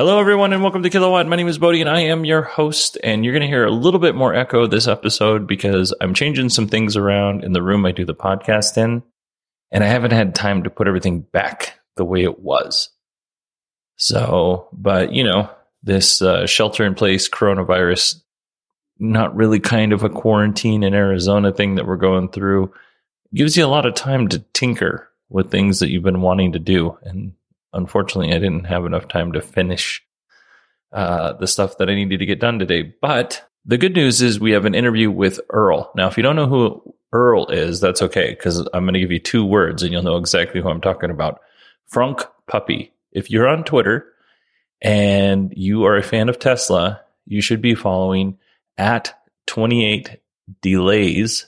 Hello, everyone, and welcome to Kilowatt. My name is Bodie, and I am your host. And you're going to hear a little bit more echo this episode because I'm changing some things around in the room I do the podcast in, and I haven't had time to put everything back the way it was. So, but you know, this uh, shelter in place coronavirus, not really kind of a quarantine in Arizona thing that we're going through, gives you a lot of time to tinker with things that you've been wanting to do. And unfortunately, I didn't have enough time to finish uh, the stuff that I needed to get done today. But the good news is we have an interview with Earl. Now, if you don't know who Earl is, that's okay because I'm going to give you two words and you'll know exactly who I'm talking about. Frunk Puppy. If you're on Twitter and you are a fan of Tesla, you should be following at 28 delays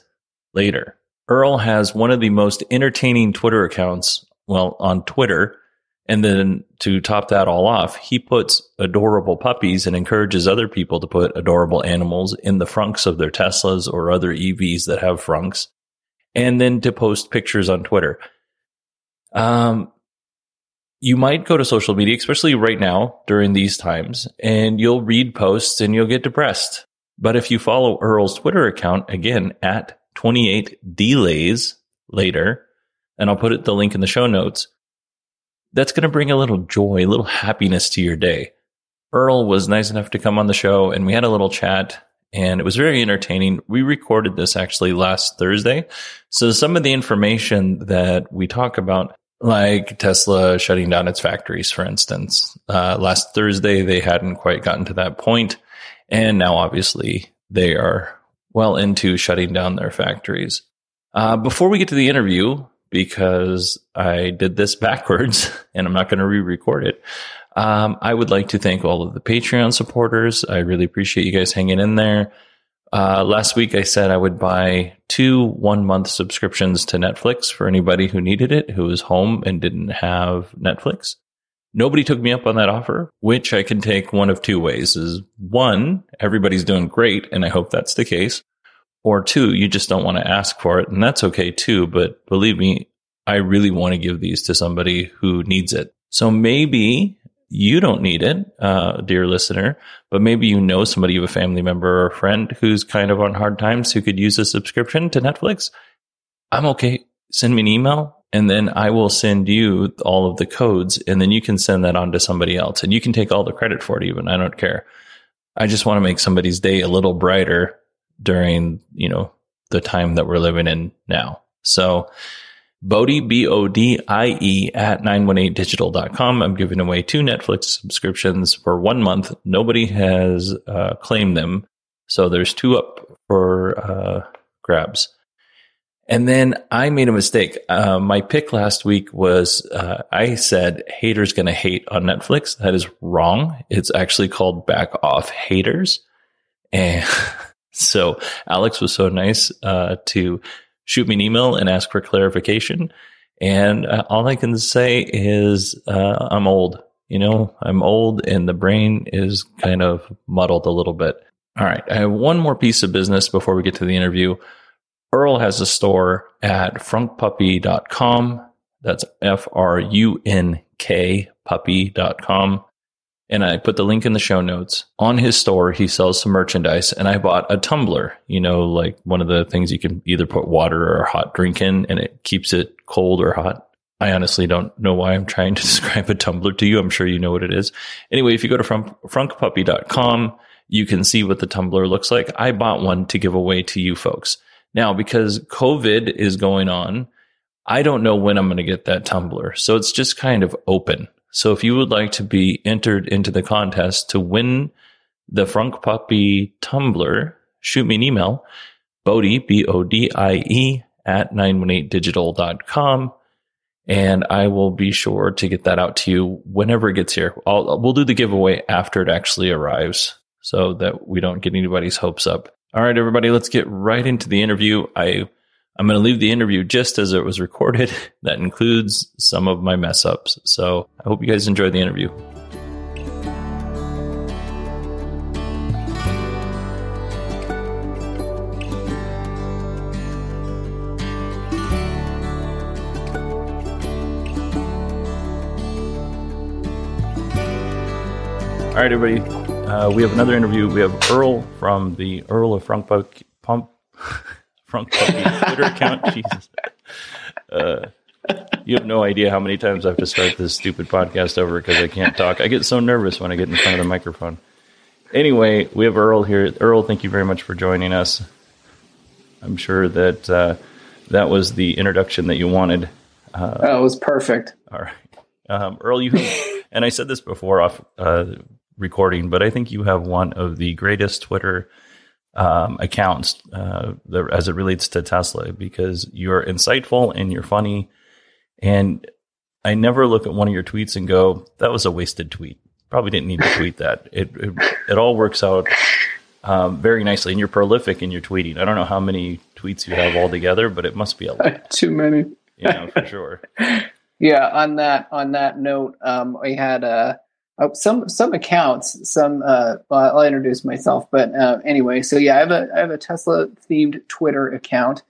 later. Earl has one of the most entertaining Twitter accounts, well, on Twitter and then to top that all off, he puts adorable puppies and encourages other people to put adorable animals in the frunks of their Teslas or other EVs that have frunks, and then to post pictures on Twitter. Um, you might go to social media, especially right now during these times, and you'll read posts and you'll get depressed. But if you follow Earl's Twitter account again at 28 delays later, and I'll put it the link in the show notes that's going to bring a little joy, a little happiness to your day. Earl was nice enough to come on the show and we had a little chat and it was very entertaining. We recorded this actually last Thursday. So some of the information that we talk about, like Tesla shutting down its factories, for instance, uh, last Thursday, they hadn't quite gotten to that point, And now obviously they are well into shutting down their factories. Uh, before we get to the interview, because I did this backwards and I'm not going to re record it. Um, I would like to thank all of the Patreon supporters. I really appreciate you guys hanging in there. Uh, last week I said I would buy two one month subscriptions to Netflix for anybody who needed it, who was home and didn't have Netflix. Nobody took me up on that offer, which I can take one of two ways is one, everybody's doing great. And I hope that's the case. Or two, you just don't want to ask for it. And that's okay too. But believe me, I really want to give these to somebody who needs it. So maybe you don't need it, uh, dear listener, but maybe you know somebody, you have a family member or a friend who's kind of on hard times who could use a subscription to Netflix. I'm okay. Send me an email and then I will send you all of the codes and then you can send that on to somebody else and you can take all the credit for it even. I don't care. I just want to make somebody's day a little brighter during, you know, the time that we're living in now. So Bodie, B O D I E at 918digital.com. I'm giving away two Netflix subscriptions for one month. Nobody has uh, claimed them. So there's two up for uh, grabs. And then I made a mistake. Uh, my pick last week was uh, I said haters gonna hate on Netflix. That is wrong. It's actually called Back Off Haters. And So Alex was so nice uh, to shoot me an email and ask for clarification. And uh, all I can say is uh, I'm old. You know, I'm old and the brain is kind of muddled a little bit. All right. I have one more piece of business before we get to the interview. Earl has a store at frunkpuppy.com. That's F R U N K puppy.com. and I put the link in the show notes. On his store, he sells some merchandise, and I bought a tumbler. You know, like one of the things you can either put water or hot drink in, and it keeps it cold or hot. I honestly don't know why I'm trying to describe a tumbler to you. I'm sure you know what it is. Anyway, if you go to frunk, frunkpuppy.com, you can see what the tumbler looks like. I bought one to give away to you folks. Now, because COVID is going on, I don't know when I'm going to get that tumbler. So it's just kind of open. So if you would like to be entered into the contest to win the Frunk Puppy tumbler, shoot me an email, Bodie, B O D I E, at 918digital.com. And I will be sure to get that out to you whenever it gets here. I'll, we'll do the giveaway after it actually arrives so that we don't get anybody's hopes up. All right, everybody, let's get right into the interview. I I'm going to leave the interview just as it was recorded. That includes some of my mess ups. So I hope you guys enjoy the interview. All right, everybody. Uh, we have another interview. We have Earl from the Earl of Frunk Pump. Frunk Puppy Twitter account. Jesus. Uh, you have no idea how many times I have to start this stupid podcast over because I can't talk. I get so nervous when I get in front of the microphone. Anyway, we have Earl here. Earl, thank you very much for joining us. I'm sure that uh, that was the introduction that you wanted. Uh, oh, it was perfect. All right. Um, Earl, you have, and I said this before off uh, recording, but I think you have one of the greatest Twitter um, accounts uh, as it relates to Tesla because you're insightful and you're funny. And I never look at one of your tweets and go, that was a wasted tweet. Probably didn't need to tweet that. It, it, it all works out um, very nicely. And you're prolific in your tweeting. I don't know how many tweets you have all together, but it must be a lot. Too many. Yeah, for sure. yeah. On that, on that note, um, we had a, uh, some some accounts, some uh, well, I'll introduce myself, but uh, anyway, so yeah, I have a I have a Tesla themed Twitter account,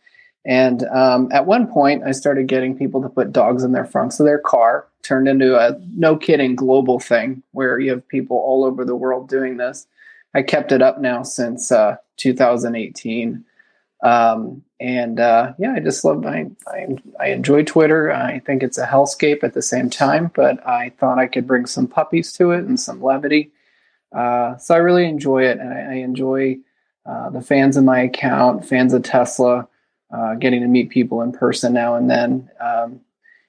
and um, at one point I started getting people to put dogs in their frunks of their car, turned into a no kidding global thing where you have people all over the world doing this. I kept it up now since uh, 2018. Um, and uh, yeah, I just love. I, I, I enjoy Twitter. I think it's a hellscape at the same time, but I thought I could bring some puppies to it and some levity. Uh, so I really enjoy it, and I, I enjoy uh, the fans of my account, fans of Tesla, uh, getting to meet people in person now and then um,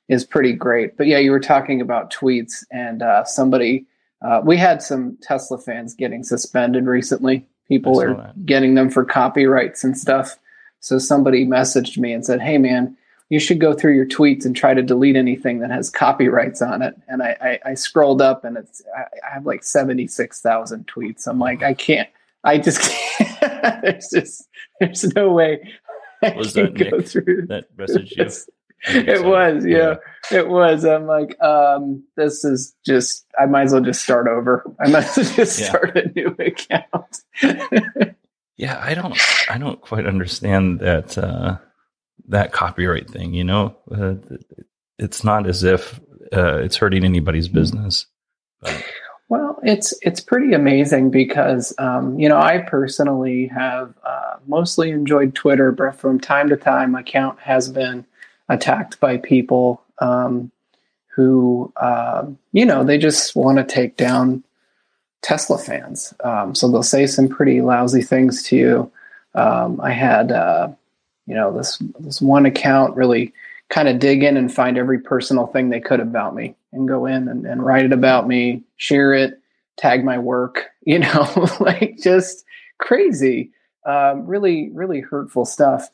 is pretty great. But yeah, you were talking about tweets, and uh, somebody uh, we had some Tesla fans getting suspended recently. People are that. getting them for copyrights and stuff. So somebody messaged me and said, "Hey, man." You should go through your tweets and try to delete anything that has copyrights on it. And I, I, I scrolled up and it's I, I have like seventy six thousand tweets. I'm like, I can't. I just can't. there's just there's no way I was that go Nick through that message you? It was, yeah, yeah, it was. I'm like, um, this is just. I might as well just start over. I might as well just yeah. start a new account. Yeah, I don't, I don't quite understand that uh, that copyright thing. You know, uh, it's not as if uh, it's hurting anybody's business. But. Well, it's it's pretty amazing because um, you know I personally have uh, mostly enjoyed Twitter, but from time to time, my account has been attacked by people um, who uh, you know they just want to take down Tesla fans. Um, so they'll say some pretty lousy things to you. Um, I had, uh, you know, this this one account really kind of dig in and find every personal thing they could about me and go in and, and write it about me, share it, tag my work, you know, like just crazy, um, really, really hurtful stuff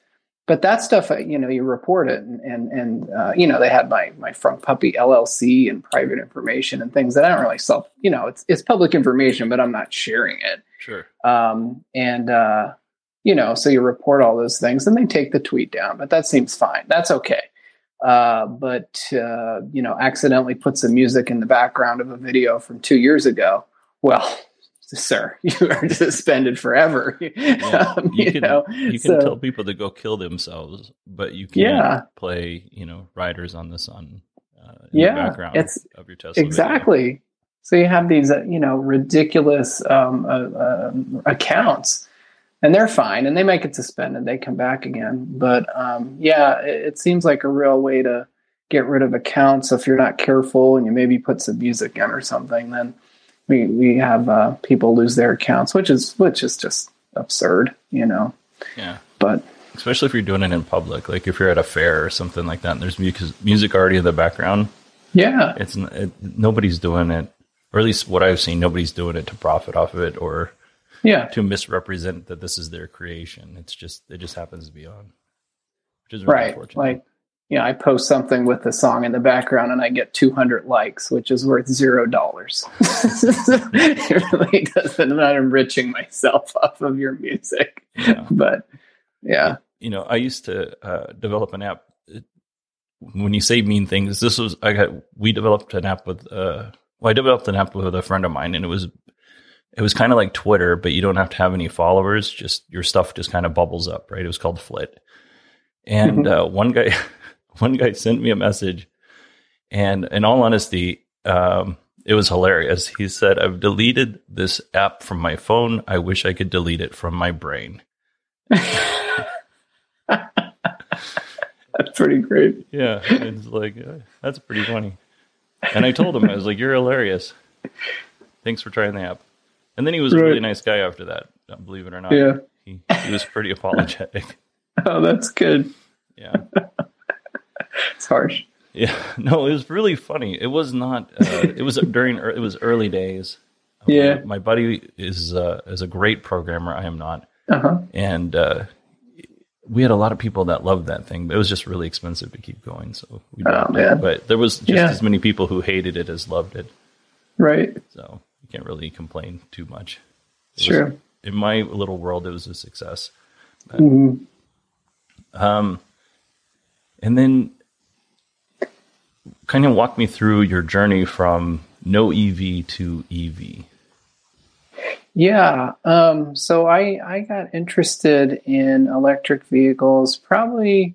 but that stuff, uh, you know, you report it, and and, and uh, you know, they had my my Frunk Puppy LLC and private information and things that I don't really self, you know, it's it's public information, but I'm not sharing it. Sure. Um, and uh, you know, so you report all those things, and they take the tweet down, but that seems fine. That's okay. Uh, but uh, you know, accidentally put some music in the background of a video from two years ago. Well, sir, you are suspended forever. Yeah, um, you, you, can, know? you can so, tell people to go kill themselves, but you can't yeah. play, you know, Riders on the Sun uh, in yeah, the background it's, of your Tesla. Exactly. Video. So you have these, uh, you know, ridiculous um, uh, uh, accounts, and they're fine, and they might get suspended. They come back again, but um, yeah, it, it, seems like a real way to get rid of accounts. If you're not careful and you maybe put some music in or something, then we we have uh, people lose their accounts, which is which is just absurd, you know. Yeah, but especially if you're doing it in public, like if you're at a fair or something like that, and there's music music already in the background. Yeah, it's it, nobody's doing it, or at least what I've seen, nobody's doing it to profit off of it or yeah to misrepresent that this is their creation. It's just it just happens to be on, which is really right. Like you know, I post something with the song in the background and I get 200 likes, which is worth zero dollars. it really doesn't. I'm not enriching myself off of your music, yeah. but yeah. You know, I used to uh, develop an app. When you say mean things, this was I got. We developed an app with. Uh, well, I developed an app with a friend of mine, and it was it was kind of like Twitter, but you don't have to have any followers. Just your stuff just kind of bubbles up, right? It was called Flit. And mm-hmm. uh, one guy, one guy sent me a message, and in all honesty, um, it was hilarious. He said, "I've deleted this app from my phone. I wish I could delete it from my brain." that's pretty great. Yeah, it's like uh, that's pretty funny. And I told him I was like, "You're hilarious. Thanks for trying the app." And then he was right. a really nice guy after that. Believe it or not, yeah, he, he was pretty apologetic. oh, that's good. Yeah, it's harsh. Yeah, no, it was really funny. It was not. Uh, it was during. It was early days. Yeah, my, my buddy is uh, is a great programmer. I am not. Uh-huh. And uh, we had a lot of people that loved that thing, but it was just really expensive to keep going. So we oh, man. But there was just yeah. as many people who hated it as loved it. Right. So you can't really complain too much. It sure. Was, in my little world, it was a success. But, mm-hmm. Um, and then kind of walk me through your journey from no EV to EV. Yeah. Um, so I, I got interested in electric vehicles probably.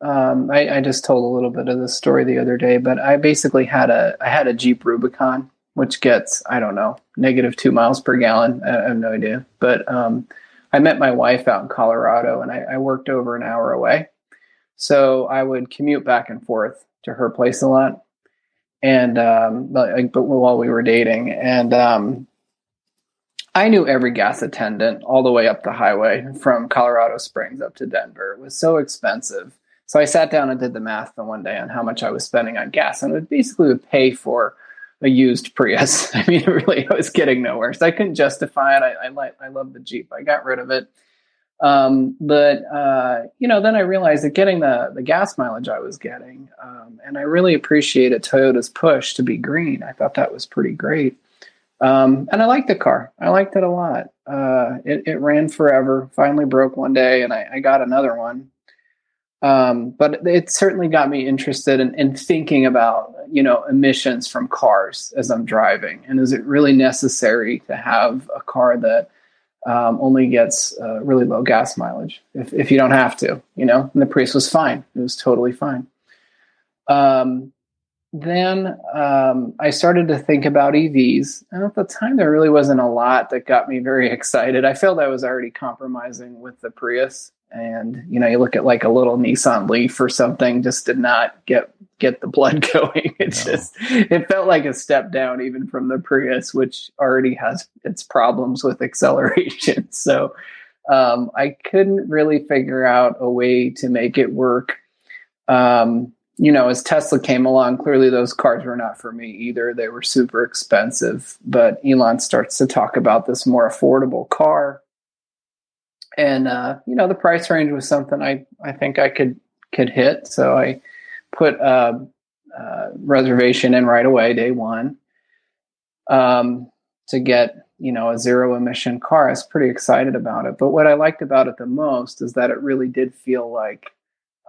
Um, I, I, just told a little bit of the story the other day, but I basically had a I had a Jeep Rubicon, which gets I don't know negative two miles per gallon. I, I have no idea, but um, I met my wife out in Colorado, and I, I, worked over an hour away, so I would commute back and forth to her place a lot, and um, but, but while we were dating, and um, I knew every gas attendant all the way up the highway from Colorado Springs up to Denver. It was so expensive. So I sat down and did the math the one day on how much I was spending on gas, and it basically would pay for a used Prius. I mean, really, I was getting nowhere, so I couldn't justify it. I I, I love the Jeep. I got rid of it, um, but uh, you know, then I realized that getting the the gas mileage I was getting, um, and I really appreciated Toyota's push to be green. I thought that was pretty great. Um, and I liked the car. I liked it a lot. Uh, it, it, ran forever. Finally broke one day, and I, I got another one. Um, but it certainly got me interested in, in, thinking about you know emissions from cars as I'm driving, and is it really necessary to have a car that um, only gets uh, really low gas mileage if, if you don't have to? You know, and the Prius was fine. It was totally fine. Um, then um, I started to think about EVs. And at the time, there really wasn't a lot that got me very excited. I felt I was already compromising with the Prius. And, you know, you look at like a little Nissan Leaf or something, just did not get get the blood going. It no. just it felt like a step down even from the Prius, which already has its problems with acceleration. So um, I couldn't really figure out a way to make it work. Um, you know, as Tesla came along, clearly those cars were not for me either. They were super expensive. But Elon starts to talk about this more affordable car. And uh, you know, the price range was something I, I think I could could hit. So I put a, a reservation in right away, day one, um, to get you know a zero emission car. I was pretty excited about it. But what I liked about it the most is that it really did feel like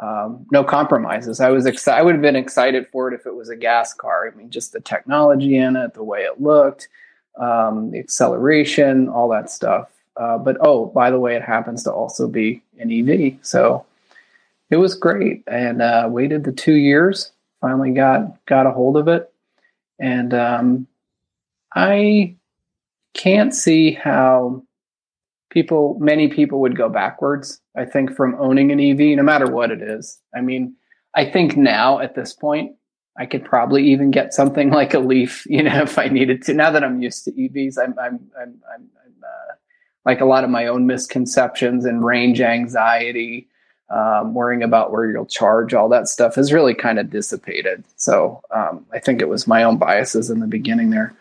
um, no compromises. I was excited. I would have been excited for it if it was a gas car. I mean, just the technology in it, the way it looked, um, the acceleration, all that stuff. Uh, but oh, by the way, it happens to also be an EV, so it was great. And uh, waited the two years. Finally got got a hold of it, and um, I can't see how people, many people would go backwards. I think from owning an EV, no matter what it is. I mean, I think now at this point, I could probably even get something like a Leaf, you know, if I needed to. Now that I'm used to EVs, I'm, I'm, I'm, I'm, like a lot of my own misconceptions and range anxiety, um, worrying about where you'll charge, all that stuff has really kind of dissipated. So um, I think it was my own biases in the beginning there.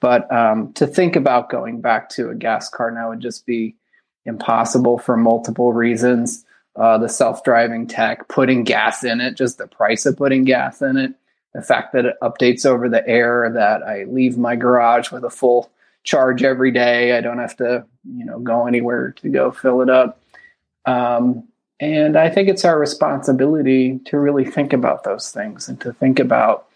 But um, to think about going back to a gas car now would just be impossible for multiple reasons. Uh, the self driving tech, putting gas in it, just the price of putting gas in it, the fact that it updates over the air, that I leave my garage with a full charge every day. I don't have to, you know, go anywhere to go fill it up. Um, and I think it's our responsibility to really think about those things and to think about,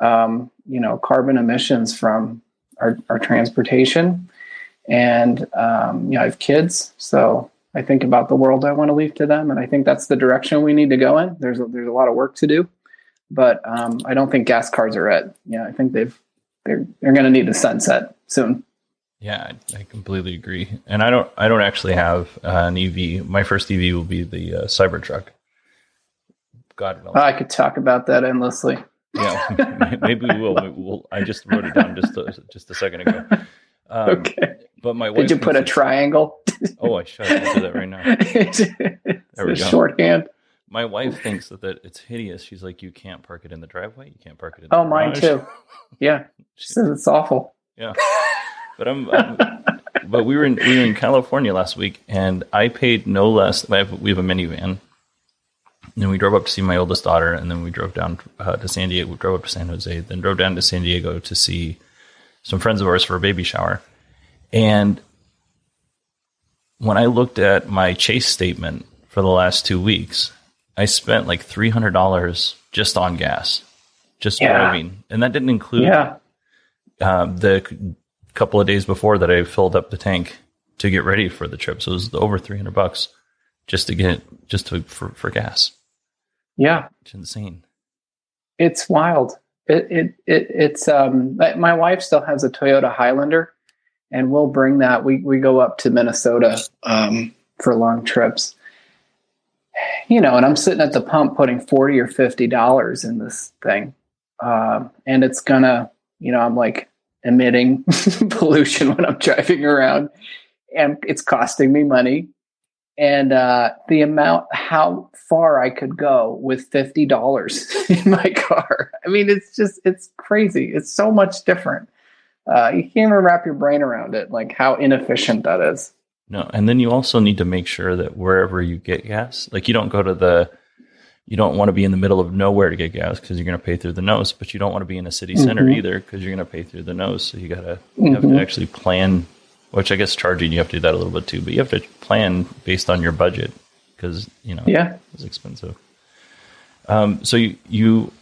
um, you know, carbon emissions from our, our transportation. And, um, you know, I have kids, so I think about the world I want to leave to them. And I think that's the direction we need to go in. There's a, there's a lot of work to do, but um, I don't think gas cars are it. You know, I think they've, they're, they're going to need to sunset soon. Yeah, I, completely agree. And I don't I don't actually have uh, an EV. My first EV will be the uh, Cybertruck. God willing. I could talk about that endlessly. Yeah, maybe we will. We'll, I just wrote it down just a, just a second ago. Um, okay. But my wife did you put a triangle? oh, I should do that right now. there we go. Shorthand. My wife thinks that, that it's hideous. She's like, you can't park it in the driveway. You can't park it in. The oh, garage. mine too. Yeah, she says it's awful. Yeah, but I'm, I'm but we were in we were in California last week, and I paid no less. We have, we have a minivan, and we drove up to see my oldest daughter, and then we drove down uh, to San Diego. We drove up to San Jose, then drove down to San Diego to see some friends of ours for a baby shower. And when I looked at my chase statement for the last two weeks, I spent like three hundred dollars just on gas, just yeah. driving, and that didn't include yeah. Uh, the couple of days before that I filled up the tank to get ready for the trip. So it was over three hundred bucks just to get just to for, for gas. Yeah, it's insane. It's wild. It, it, it it's um my wife still has a Toyota Highlander, and we'll bring that. We we go up to Minnesota um, for long trips. You know, and I'm sitting at the pump putting forty or fifty dollars in this thing, uh, and it's gonna. You know, I'm like emitting pollution when I'm driving around, and it's costing me money and uh, the amount how far I could go with fifty dollars in my car. I mean, it's just it's crazy. It's so much different. Uh, you can't even wrap your brain around it, like how inefficient that is. No, and then you also need to make sure that wherever you get gas, like you don't go to the, you don't want to be in the middle of nowhere to get gas because you're going to pay through the nose, but you don't want to be in a city center mm-hmm. either because you're going to pay through the nose. So you gotta mm-hmm. have to actually plan which I guess charging you have to do that a little bit too, but you have to plan based on your budget because you know yeah it's expensive. Um, so you you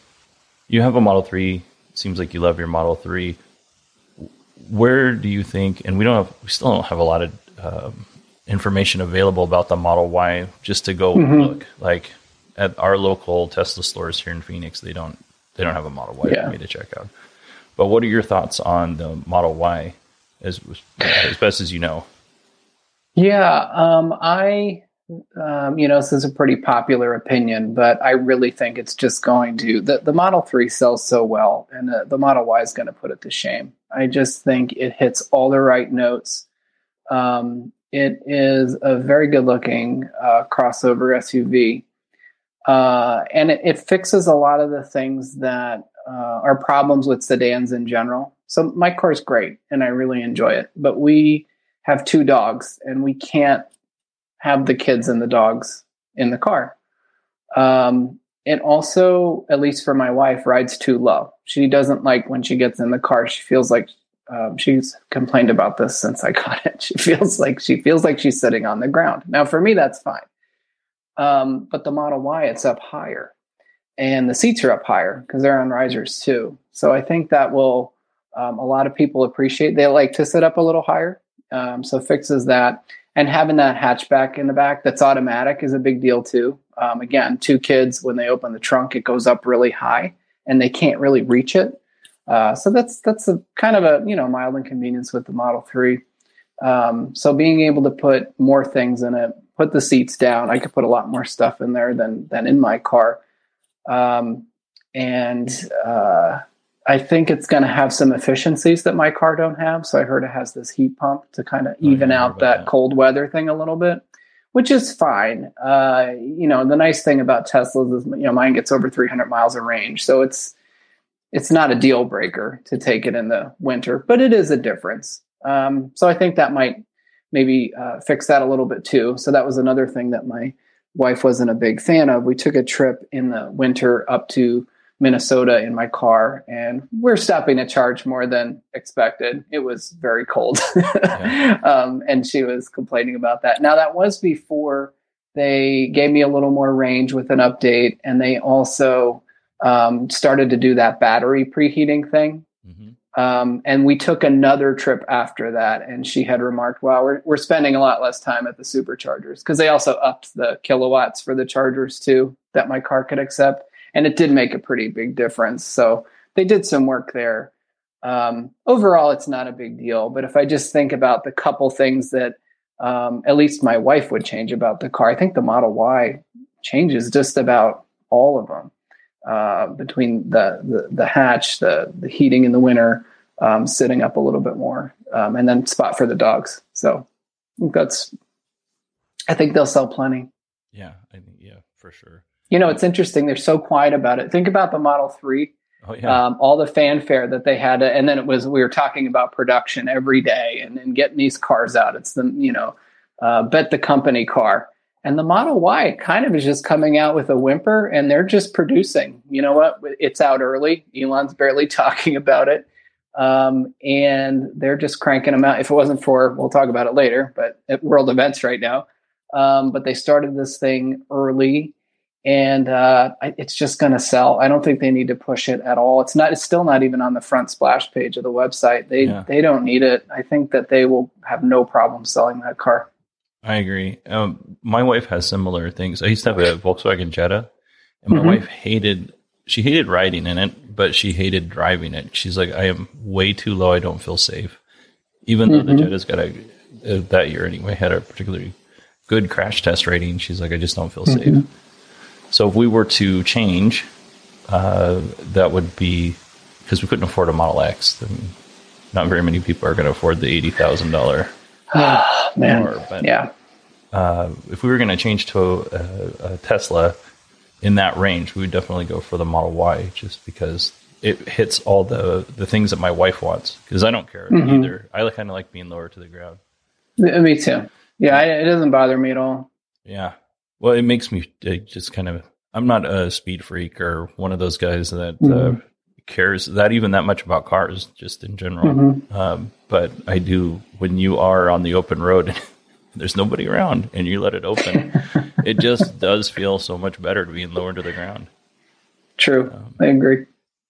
you have a Model Three. Seems like you love your Model Three. Where do you think? And we don't have we still don't have a lot of um, information available about the Model Y. Just to go mm-hmm. look like at our local Tesla stores here in Phoenix, they don't they don't have a Model Y yeah. for me to check out. But what are your thoughts on the Model Y as as best as you know. Yeah, um, I, um, you know, this is a pretty popular opinion, but I really think it's just going to the the Model Three sells so well, and the, the Model Y is going to put it to shame. I just think it hits all the right notes. Um, it is a very good looking uh, crossover SUV. Uh, and it, it, fixes a lot of the things that uh, are problems with sedans in general. So my car is great and I really enjoy it, but we have two dogs and we can't have the kids and the dogs in the car. Um, it also, at least for my wife, rides too low. She doesn't like when she gets in the car. She feels like um, she's complained about this since I got it. She feels like she feels like she's sitting on the ground. Now, for me, that's fine. Um, but the Model Y, it's up higher, and the seats are up higher because they're on risers too. So I think that will um, a lot of people appreciate. They like to sit up a little higher, um, so fixes that. And having that hatchback in the back that's automatic is a big deal too. Um, again, two kids when they open the trunk, it goes up really high, and they can't really reach it. Uh, so that's that's a kind of a you know mild inconvenience with the Model Three. Um, so being able to put more things in it, put the seats down, I could put a lot more stuff in there than than in my car. Um, and uh, I think it's going to have some efficiencies that my car don't have. So I heard it has this heat pump to kind of Oh, even yeah, I heard out that, that. cold weather thing a little bit, which is fine. Uh, you know, the nice thing about Teslas is you know mine gets over 300 miles of range, so it's it's not a deal breaker to take it in the winter, but it is a difference. Um, so I think that might maybe uh, fix that a little bit too. So that was another thing that my wife wasn't a big fan of. We took a trip in the winter up to Minnesota in my car, and we're stopping to charge more than expected. It was very cold, um, and she was complaining about that. Now that was before they gave me a little more range with an update, and they also um, started to do that battery preheating thing. Mhm. Um, and we took another trip after that, and she had remarked, "Wow, we're we're spending a lot less time at the superchargers because they also upped the kilowatts for the chargers too that my car could accept, and it did make a pretty big difference. So they did some work there. Um, overall, it's not a big deal, but if I just think about the couple things that um, at least my wife would change about the car, I think the Model Y changes just about all of them uh, between the, the the hatch, the the heating in the winter, um, sitting up a little bit more, um, and then spot for the dogs. So that's. I think they'll sell plenty. Yeah, I think yeah, for sure. You know, it's interesting. They're so quiet about it. Think about the Model Three. Oh yeah. Um, all the fanfare that they had, and then it was we were talking about production every day, and then getting these cars out. It's the you know, uh, bet the company car. And the Model Y kind of is just coming out with a whimper and they're just producing. You know what? It's out early. Elon's barely talking about it. Um, and they're just cranking them out. If it wasn't for, we'll talk about it later, but at world events right now. Um, but they started this thing early and uh, it's just going to sell. I don't think they need to push it at all. It's not. It's still not even on the front splash page of the website. They Yeah. they don't need it. I think that they will have no problem selling that car. I agree. Um, my wife has similar things. I used to have a Volkswagen Jetta, and my Mhm. wife hated. She hated riding in it, but she hated driving it. She's like, I am way too low. I don't feel safe. Even though the Mhm. Jetta's got a uh, that year anyway had a particularly good crash test rating. She's like, I just don't feel safe. Mhm. So if we were to change, uh, that would be because we couldn't afford a Model X. Then not very many people are going to afford the eighty thousand dollar Man, Or, but- yeah, uh, if we were going to change to a, a Tesla in that range, we would definitely go for the Model Y, just because it hits all the the things that my wife wants. Because I don't care Mhm. either. I kind of like being lower to the ground. Me too. Yeah, I, it doesn't bother me at all. Yeah. Well, it makes me uh, just kind of. I'm not a speed freak or one of those guys that uh, Mhm. cares that even that much about cars, just in general. Mhm. Um, but I do when you are on the open road and there's nobody around and you let it open, it just does feel so much better to being lower to the ground. True, Um, I agree.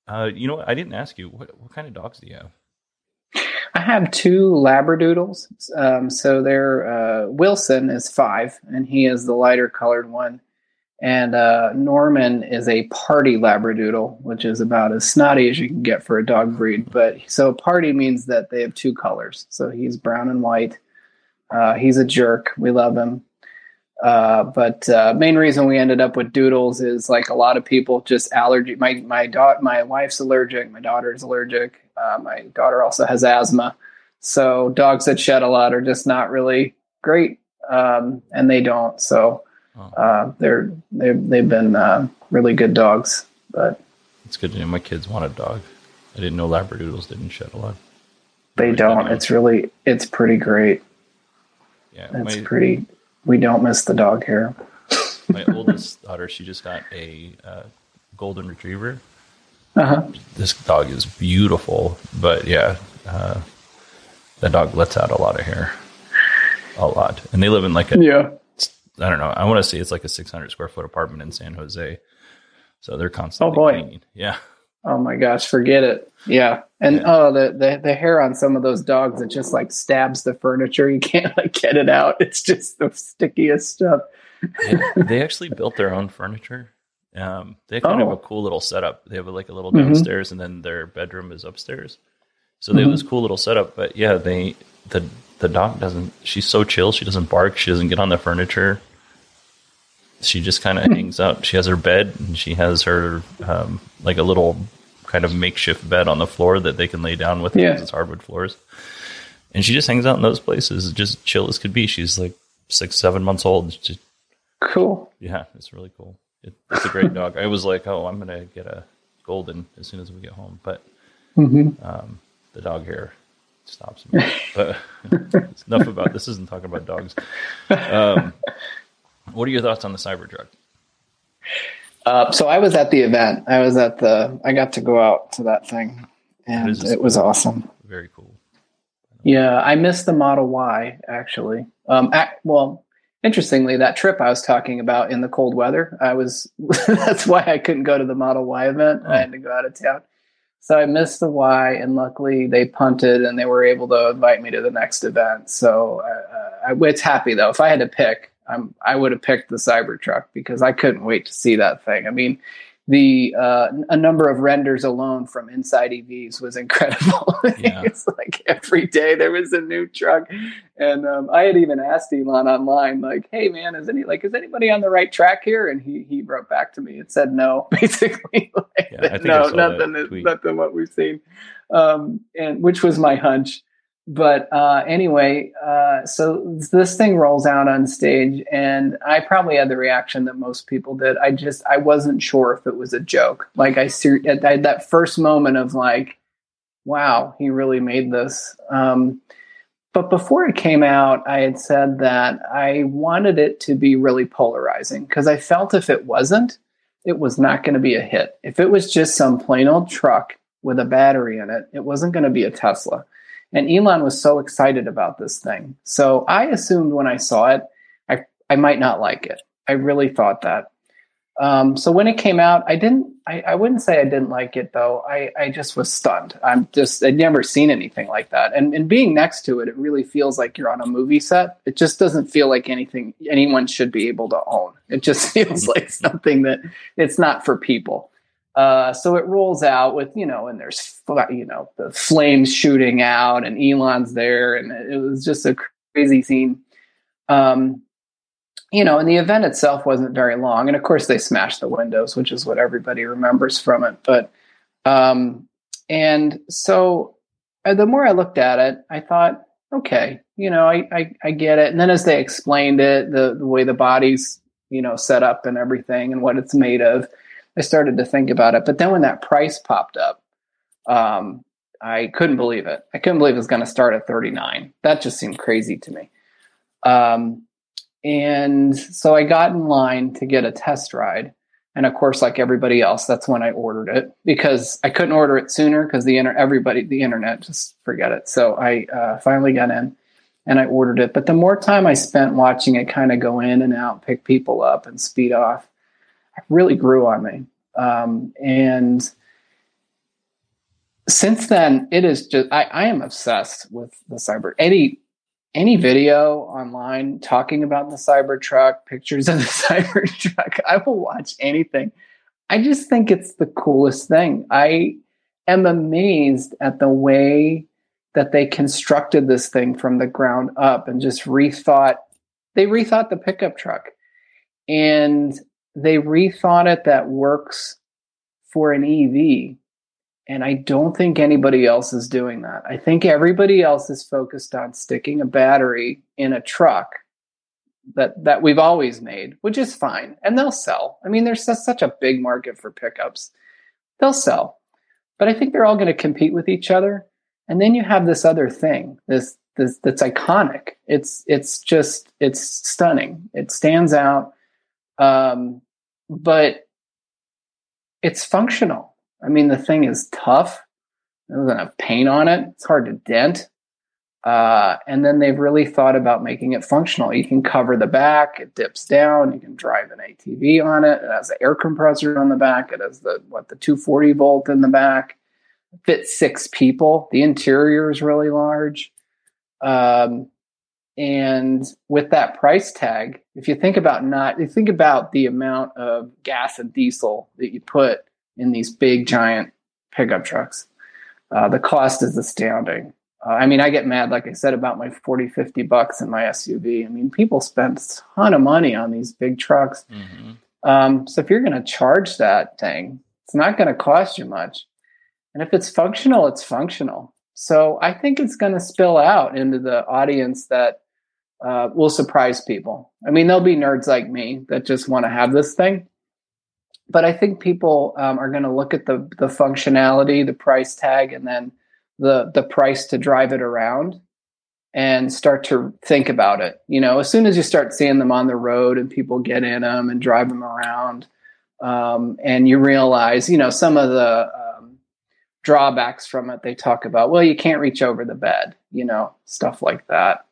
Uh, you know what? I didn't ask you what what kind of dogs do you have? I have two Labradoodles. Um, so they're uh, Wilson is five, and he is the lighter colored one. And uh, Norman is a parti Labradoodle, which is about as snotty as you can get for a dog breed. But so parti means that they have two colors. So he's brown and white. Uh, he's a jerk. We love him. Uh, but uh, main reason we ended up with doodles is like a lot of people just allergy. My my daughter, my wife's allergic. My daughter's allergic. Uh, my daughter also has asthma. So dogs that shed a lot are just not really great, um, and they don't. So. Uh, they're they've they've been uh, really good dogs. But It's good to know my kids want a dog. I didn't know Labradoodles didn't shed a lot. they don't. It's really it's pretty great. Yeah, It's my, pretty. We don't miss the dog hair. my oldest daughter, she just got a uh, golden retriever. Uh-huh. This dog is beautiful, but yeah, uh, that dog lets out a lot of hair, a lot. And they live in like a Yeah. I don't know. I want to say it's like a 600 square foot apartment in San Jose. So they're constantly Oh, boy. cleaning. Yeah. Oh my gosh, forget it. Yeah. And Yeah. oh the, the the hair on some of those dogs it just like stabs the furniture. You can't like get it out. It's just the stickiest stuff. They, they actually built their own furniture Um, they kind of Oh. have a cool little setup. They have like a little Mhm. downstairs, and then their bedroom is upstairs. So they have this cool little setup. But yeah, they the the dog doesn't. She's so chill. She doesn't bark. She doesn't get on the furniture. She just kind of hangs out. She has her bed, and she has her um, like a little kind of makeshift bed on the floor that they can lay down with. Yeah. because It's hardwood floors, and she just hangs out in those places, just chill as could be. She's like six, seven months old. Just Cool. yeah, it's really cool. It, it's a great dog. I was like, oh, I'm gonna get a golden as soon as we get home, but hmm um, the dog hair stops me. but enough about this. Isn't talking about dogs. Um, what are your thoughts on the Cybertruck? Uh, so I was at the event. I was at the. I got to go out to that thing, and is it was awesome. Very cool. Yeah, I missed the Model Y actually. Um, ac well, interestingly, that trip I was talking about in the cold weather, I was. that's why I couldn't go to the Model Y event. I had to go out of town, so I missed the Y, and luckily they punted and they were able to invite me to the next event. So uh, I, it's happy though. If I had to pick, I'm, I would have picked the Cybertruck because I couldn't wait to see that thing. I mean. The uh, a number of renders alone from Inside EVs was incredible. Yeah. it's like every day there was a new truck, and um, I had even asked Elon online, like, "Hey, man, is any like is anybody on the right track here?" And he he wrote back to me and said, "No, basically, like, Yeah, no, nothing, is, nothing what we've seen." Um, and which was my hunch. But uh, anyway, uh, so this thing rolls out on stage, and I probably had the reaction that most people did. I just I wasn't sure if it was a joke. Like I ser- that first moment of like, wow, he really made this. Um, but before it came out, I had said that I wanted it to be really polarizing because I felt if it wasn't, it was not going to be a hit. If it was just some plain old truck with a battery in it, it wasn't going to be a Tesla. And Elon was so excited about this thing. So I assumed when I saw it, I, I might not like it. I really thought that. Um, so when it came out, I didn't. I, I wouldn't say I didn't like it though. I, I just was stunned. I'm just. I'd never seen anything like that. And and being next to it, it really feels like you're on a movie set. It just doesn't feel like anything anyone should be able to own. It just feels like something that it's not for people. Uh, so it rolls out with you know, and there's you know the flames shooting out, and Elon's there, and it was just a crazy scene. Um, you know, and the event itself wasn't very long, and of course they smashed the windows, which is what everybody remembers from it. But um, and so uh, the more I looked at it, I thought, okay, you know, I I, I get it. And then as they explained it, the the way the body's you know set up and everything, and what it's made of, I started to think about it. But then when that price popped up, um, I couldn't believe it. I couldn't believe it was going to start at 39. That just seemed crazy to me. Um, and so I got in line to get a test ride. And of course, like everybody else, that's when I ordered it because I couldn't order it sooner because the inter- everybody, the internet, just forget it. So I uh, finally got in and I ordered it. But the more time I spent watching it kind of go in and out, pick people up and speed off, really grew on me. Um, and since then, it is just I, I am obsessed with the cyber. Any any video online talking about the Cybertruck, pictures of the Cybertruck, I will watch anything. I just think it's the coolest thing. I am amazed at the way that they constructed this thing from the ground up and just rethought. They rethought the pickup truck, and they rethought it that works for an EV. And I don't think anybody else is doing that. I think everybody else is focused on sticking a battery in a truck that that we've always made, which is fine, and they'll sell. I mean, there's such, a big market for pickups; they'll sell. But I think they're all going to compete with each other, and then you have this other thing, this this that's iconic. It's it's just it's stunning. It stands out, um, but it's functional. I mean, the thing is tough. It doesn't have paint on it. It's hard to dent. Uh, and then they've really thought about making it functional. You can cover the back. It dips down. You can drive an ATV on it. It has the air compressor on the back. It has the what the 240 volt in the back. It fits six people. The interior is really large. Um, and with that price tag, if you think about not, you think about the amount of gas and diesel that you put in these big giant pickup trucks, uh, the cost is astounding. Uh, I mean, I get mad, like I said, about my 40, 50 bucks in my SUV. I mean, people spend a ton of money on these big trucks. Mm-hmm. Um, so if you're going to charge that thing, it's not going to cost you much. And if it's functional, it's functional. So I think it's going to spill out into the audience that uh, will surprise people. I mean, there'll be nerds like me that just want to have this thing. But I think people um, are going to look at the the functionality, the price tag, and then the the price to drive it around and start to think about it. You know, as soon as you start seeing them on the road and people get in them and drive them around, um, and you realize, you know, some of the um, drawbacks from it, they talk about, well, you can't reach over the bed, you know, stuff like that.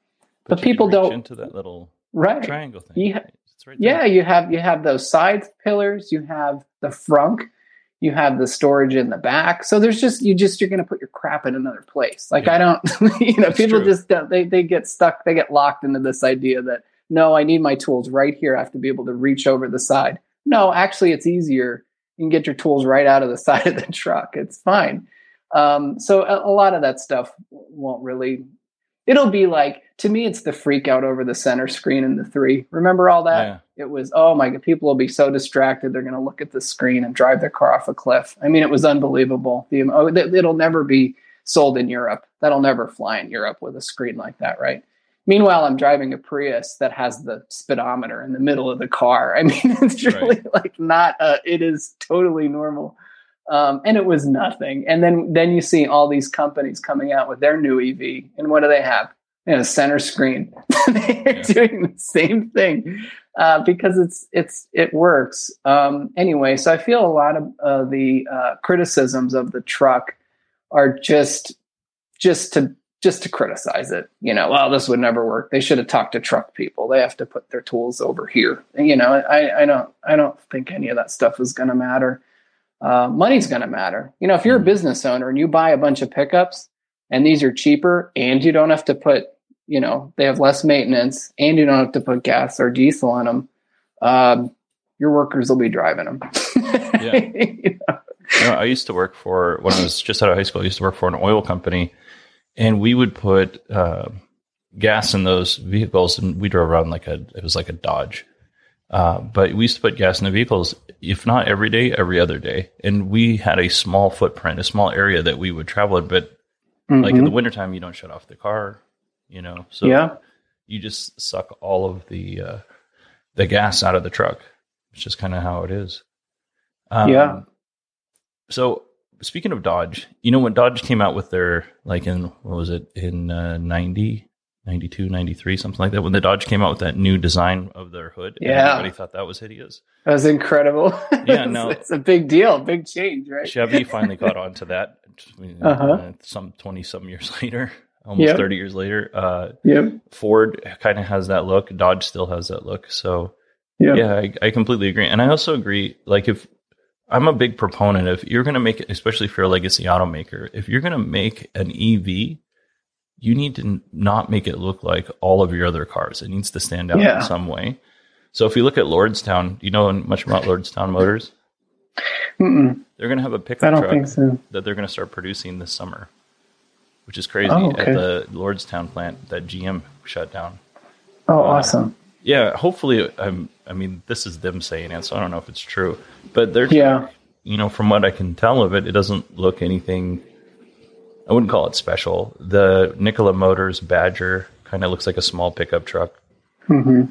But, people don't into that little right triangle thing. right yeah, you have you have those side pillars, you have the front you have the storage in the back. So there's just you just you're going to put your crap in another place. Like yeah. I don't, you know, That's people true. just don't, they they get stuck, they get locked into this idea that no, I need my tools right here. I have to be able to reach over the side. No, actually, it's easier. You can get your tools right out of the side of the truck. It's fine. Um, so a, a lot of that stuff won't really. It'll be like to me, it's the freak out over the center screen in the three. Remember all that? Yeah. It was oh my god people will be so distracted. They're going to look at the screen and drive their car off a cliff. I mean it was unbelievable. The oh, it'll never be sold in europe. That'll never fly in europe with a screen like that right? Meanwhile i'm driving a prius that has the speedometer in the middle of the car. I mean it's really right. like not uh, it is totally normal um, and it was nothing and then then you see all these companies coming out with their new ev and what do they have in a center screen. They're yeah. doing the same thing uh, because it's it's it works um, anyway. So I feel a lot of uh, the uh, criticisms of the truck are just just to just to criticize it. You know, well, this would never work. They should have talked to truck people. They have to put their tools over here. You know, I, I don't I don't think any of that stuff is going to matter. Uh, money's going to matter. You know, if you're a mm-hmm. business owner and you buy a bunch of pickups and these are cheaper and you don't have to put you know they have less maintenance and you don't have to put gas or diesel in them um, your workers will be driving them yeah. you know? You know, i used to work for when i was just out of high school i used to work for an oil company and we would put uh, gas in those vehicles and we drove around like a it was like a dodge uh, but we used to put gas in the vehicles if not every day every other day and we had a small footprint a small area that we would travel in but mm-hmm. like in the mm-hmm. wintertime you don't shut off the car you know. So yeah. you just suck all of the uh, the gas out of the truck. It's just kind of how it is. Um, yeah. So speaking of Dodge, you know when Dodge came out with their like in what was it in uh, 90, 92, 93, something like that. When the Dodge came out with that new design of their hood, yeah, everybody thought that was hideous. That was incredible. Yeah, no, it's a big deal, big change, right? Chevy finally got onto that. uh-huh. uh, some twenty some years later almost yep. 30 years later. Uh, yep. Ford kind of has that look. Dodge still has that look. So, yep. yeah, I, I, completely agree. And I also agree, like, if I'm a big proponent of you're going to make it, especially if you're a legacy automaker, if you're going to make an EV, you need to not make it look like all of your other cars. It needs to stand out yeah. in some way. So if you look at Lordstown, you know much about Lordstown Motors? Mm-mm. They're going to have a pickup truck so. that they're going to start producing this summer which is crazy oh, okay. at the Lordstown plant that GM shut down. Oh, uh, awesome! Yeah, hopefully, I'm. I mean, this is them saying it, so I don't know if it's true, but there's, yeah, you know, from what I can tell of it, it doesn't look anything. I wouldn't call it special. The Nikola Motors Badger kind of looks like a small pickup truck. Mm-hmm.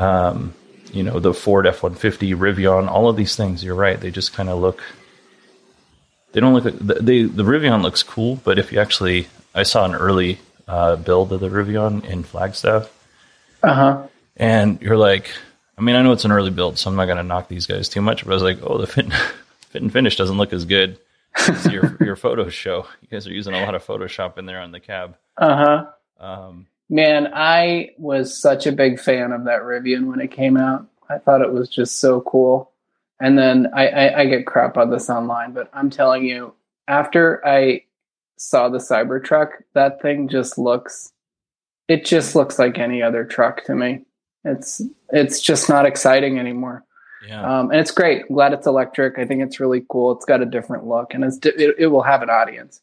Um, you know, the Ford F one fifty Rivian, all of these things. You're right; they just kind of look they don't look they, the Rivian looks cool, but if you actually, I saw an early uh, build of the Rivian in Flagstaff. Uh huh. And you're like, I mean, I know it's an early build, so I'm not going to knock these guys too much. But I was like, oh, the fit, fit and finish doesn't look as good your your photos show. You guys are using a lot of Photoshop in there on the cab. Uh huh. Um, Man, I was such a big fan of that Rivian when it came out. I thought it was just so cool. And then I, I, I get crap on this online, but I'm telling you, after I saw the Cybertruck, that thing just looks it just looks like any other truck to me. It's it's just not exciting anymore. Yeah. Um, and it's great. I'm glad it's electric. I think it's really cool. It's got a different look, and it's it, it will have an audience.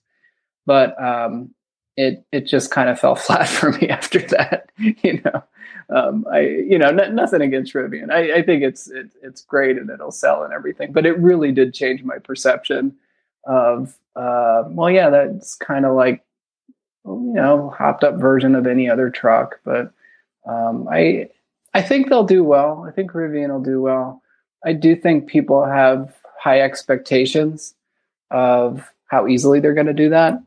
But um, it it just kind of fell flat for me after that. You know, um, I you know n- nothing against Rivian. I, I think it's it, it's great and it'll sell and everything. But it really did change my perception of uh, well, yeah, that's kind of like you know hopped up version of any other truck. But um, I I think they'll do well. I think Rivian will do well. I do think people have high expectations of how easily they're going to do that.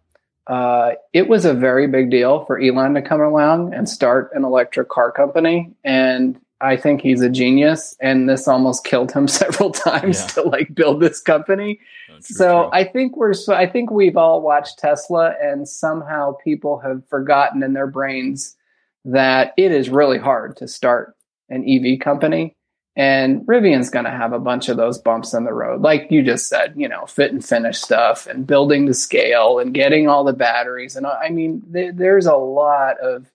Uh, it was a very big deal for Elon to come along and start an electric car company, and I think he's a genius. And this almost killed him several times Yeah. to like build this company. Oh, true, So true. I think we're so I think we've all watched Tesla and somehow people have forgotten in their brains that it is really hard to start an EV company and Rivian's going to have a bunch of those bumps in the road like you just said, you know, fit and finish stuff and building to scale and getting all the batteries and I mean th- there's a lot of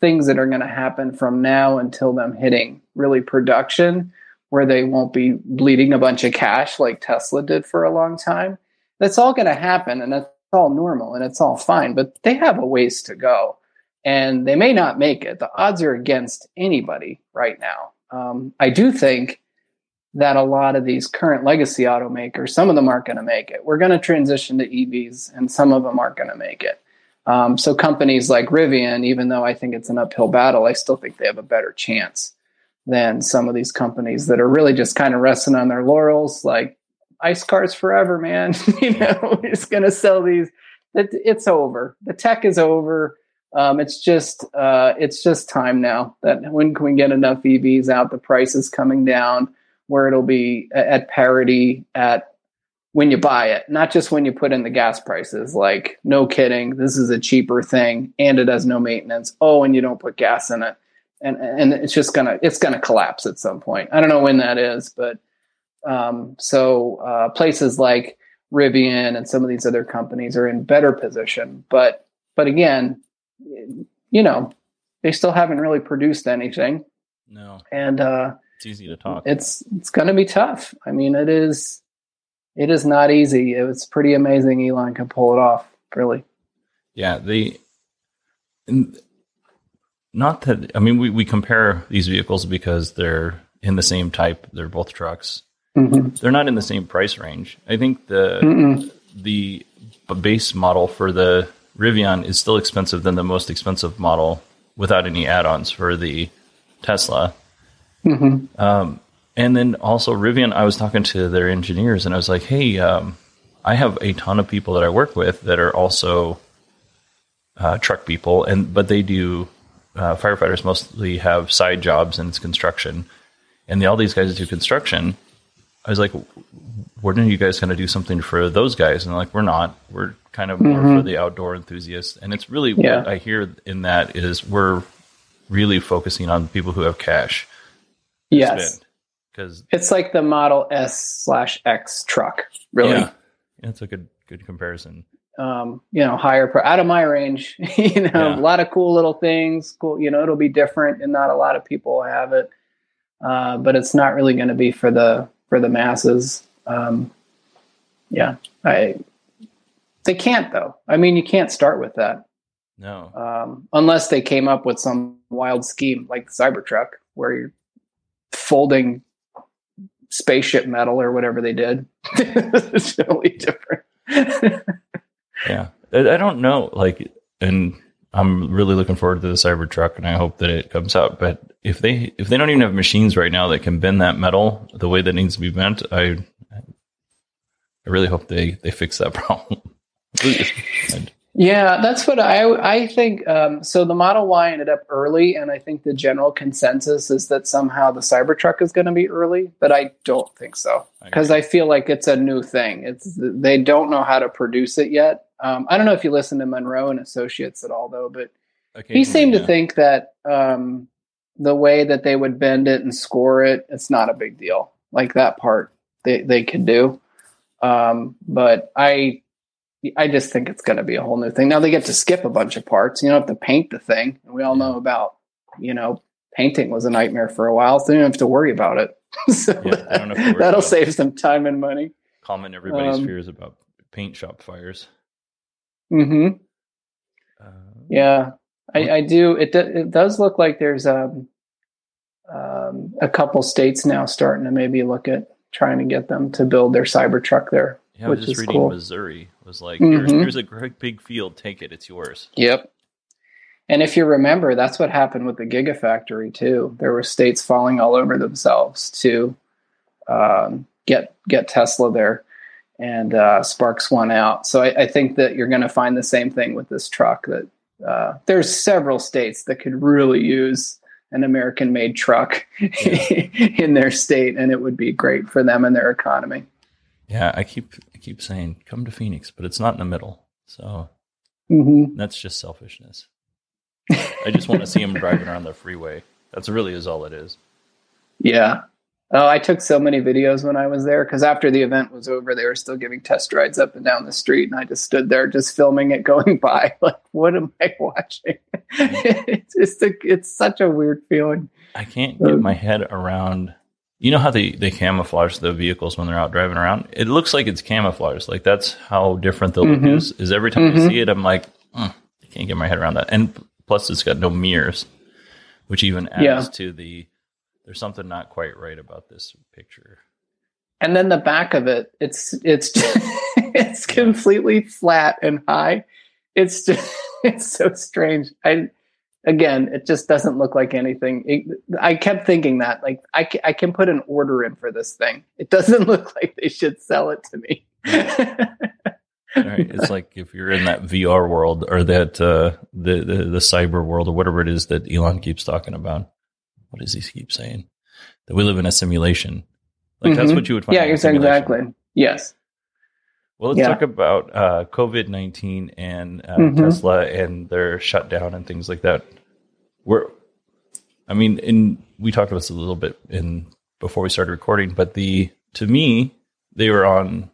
things that are going to happen from now until them hitting really production where they won't be bleeding a bunch of cash like Tesla did for a long time. That's all going to happen and that's all normal and it's all fine, but they have a ways to go and they may not make it. The odds are against anybody right now. Um, I do think that a lot of these current legacy automakers, some of them aren't going to make it. We're going to transition to EVs and some of them aren't going to make it. Um, so companies like Rivian, even though I think it's an uphill battle, I still think they have a better chance than some of these companies that are really just kind of resting on their laurels, like ice cars forever, man. you know, just going to sell these. It, it's over. The tech is over. Um, it's just uh, it's just time now that when can we get enough EVs out? The price is coming down where it'll be at parity at when you buy it, not just when you put in the gas prices. Like, no kidding, this is a cheaper thing and it has no maintenance. Oh, and you don't put gas in it, and and it's just gonna it's gonna collapse at some point. I don't know when that is, but um, so uh, places like Rivian and some of these other companies are in better position. But but again, you know, they still haven't really produced anything, no, and uh, it's easy to talk. it's it's going to be tough. I mean, it is it is not easy. It's pretty amazing Elon can pull it off. Really, Yeah, the not that I mean we, we compare these vehicles because they're in the same type. They're both trucks. Mhm. They're not in the same price range. I think the Mm-mm. the base model for the Rivian is still expensive than the most expensive model without any add-ons for the Tesla. Mhm. Um, and then also Rivian, I was talking to their engineers and I was like, hey, um, I have a ton of people that I work with that are also uh, truck people, and but they do uh, firefighters mostly have side jobs and it's construction, and the, all these guys do construction. I was like, when are you guys going to do something for those guys? And like, we're not. We're kind of more for the outdoor enthusiasts, and it's really Yeah. what I hear in that is we're really focusing on people who have cash. yes, because it's like the Model S slash X truck. Really, yeah, that's a good good comparison. um, you know, higher pr- out of my range. you know, Yeah. a lot of cool little things. Cool, you know, it'll be different, and not a lot of people have it. Uh, but it's not really going to be for the for the masses. Um, yeah, I. They can't though. I mean, you can't start with that No, um, unless they came up with some wild scheme like the Cybertruck, where you're folding spaceship metal or whatever they did. it's totally different. yeah, I, I don't know. Like, and I'm really looking forward to the Cybertruck, and I hope that it comes out. But if they if they don't even have machines right now that can bend that metal the way that needs to be bent, I I really hope they they fix that problem. Yeah, that's what I I think. Um, so the Model Y ended up early, and I think the general consensus is that somehow the Cybertruck is going to be early, but I don't think so because agree. I feel like it's a new thing. It's they don't know how to produce it yet. Um, I don't know if you listen to Munro and Associates at all, though, but he seemed to think that um, the way that they would bend it and score it, it's not a big deal. Like that part, they they could do. Um, but I I just think it's going to be a whole new thing. Now they get to skip a bunch of parts. You don't have to paint the thing. And we all know about, you know, painting was a nightmare for a while, so you don't have to worry about it. so Yeah, I don't have to worry that'll save some time and money. Common everybody's Um, fears about paint shop fires. hmm Uh, Yeah, I, I do. It do, it does look like there's um, um, a couple states now starting to maybe look at trying to get them to build their Cybertruck there. Yeah, I was which just is reading cool. Missouri was like, here's, Mhm. here's a great big field, take it, it's yours. Yep. And if you remember, that's what happened with the Gigafactory too. There were states falling all over themselves to um, get get Tesla there, and uh, Sparks won out. So I, I think that you're going to find the same thing with this truck. That uh, there's several states that could really use an American-made truck in their state, and it would be great for them and their economy. Yeah, I keep keep saying come to Phoenix, but it's not in the middle. So hmm that's just selfishness. I just want to see him driving around the freeway. That's really is all it is. Yeah. Oh, I took so many videos when I was there because after the event was over, they were still giving test rides up and down the street, and I just stood there just filming it going by. Like, what am I watching? it's just a, it's such a weird feeling. I can't get Um, my head around. You know how they, they camouflage the vehicles when they're out driving around? It looks like it's camouflage. Like that's how different the look Mhm. is. Is every time I Mhm. see it, I'm like, "Mm, I can't get my head around that. And plus, it's got no mirrors, which even adds Yeah. to the. There's something not quite right about this picture. And then the back of it, it's it's it's completely flat and high. It's just it's so strange. I again, it just doesn't look like anything. It, I kept thinking that like I I can put an order in for this thing. It doesn't look like they should sell it to me. Right? it's like if you're in that VR world or that uh, the, the the cyber world or whatever it is that Elon keeps talking about. What does he keep saying? That we live in a simulation. Like that's Mhm. what you would find. yeah, exactly. Yes. Well, let's Yeah. talk about uh, COVID nineteen and uh, Mhm. Tesla and their shutdown and things like that. We're, I mean, in we talked about this a little bit in before we started recording, but the to me they were on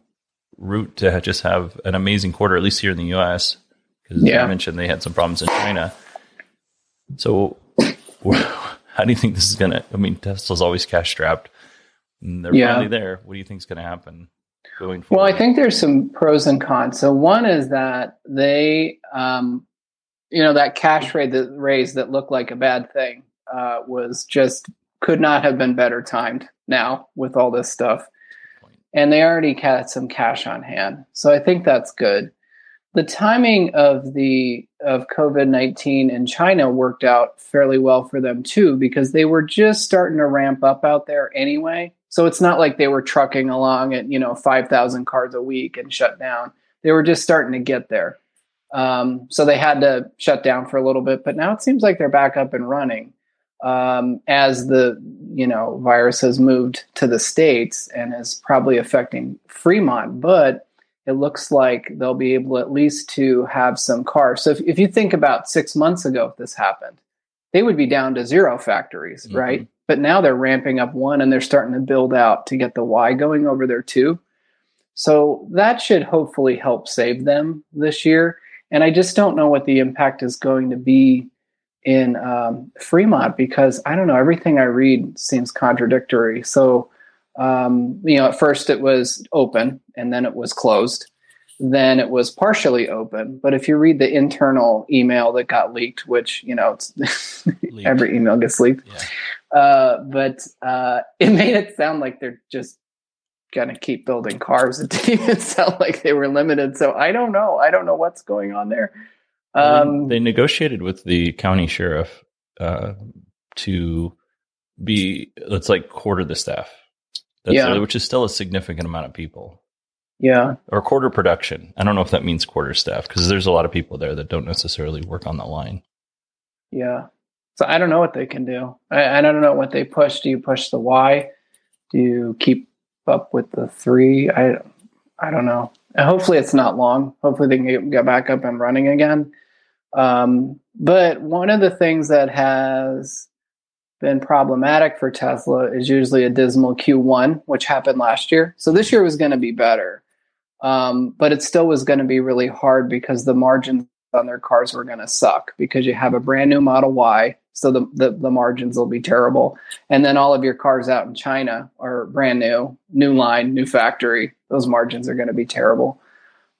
route to just have an amazing quarter, at least here in the U.S. Because Yeah. I mentioned they had some problems in China. So, how do you think this is gonna? I mean, Tesla's always cash strapped. And they're Yeah. finally there. What do you think is going to happen going forward? Well, I think there's some pros and cons. So one is that they, um, you know, that cash rate that raise that looked like a bad thing uh, was just could not have been better timed. Now with all this stuff, and they already had some cash on hand, so I think that's good. The timing of the of COVID nineteen in China worked out fairly well for them too, because they were just starting to ramp up out there anyway. So it's not like they were trucking along at you know five thousand cars a week and shut down. They were just starting to get there. Um, so they had to shut down for a little bit, but now it seems like they're back up and running um, as the you know virus has moved to the states and is probably affecting Fremont. But it looks like they'll be able at least to have some cars. So if, if you think about six months ago, if this happened, they would be down to zero factories, Mhm. right? But now they're ramping up one and they're starting to build out to get the Y going over there too. So that should hopefully help save them this year. And I just don't know what the impact is going to be in um, Fremont because I don't know, everything I read seems contradictory. So, um, you know, at first it was open and then it was closed. Then it was partially open. But if you read the internal email that got leaked, which, you know, it's every email gets leaked, Yeah. uh, but uh, it made it sound like they're just going to keep building cars. It didn't even sound like they were limited. So I don't know. I don't know what's going on there. They- Um, they negotiated with the county sheriff uh, to be let's like quarter the staff. That's Yeah. which is still a significant amount of people. Yeah. Or quarter production. I don't know if that means quarter staff because there's a lot of people there that don't necessarily work on the line. Yeah. So I don't know what they can do. I, I don't know what they push. Do you push the Y? Do you keep up with the three? I I don't know. And hopefully it's not long. Hopefully they can get, get back up and running again. Um, but one of the things that has been problematic for Tesla is usually a dismal Q1, which happened last year. So this year was going to be better. Um, but it still was going to be really hard because the margins on their cars were going to suck because you have a brand new Model Y, so the, the, the margins will be terrible, and then all of your cars out in China are brand new, new line, new factory. Those margins are going to be terrible.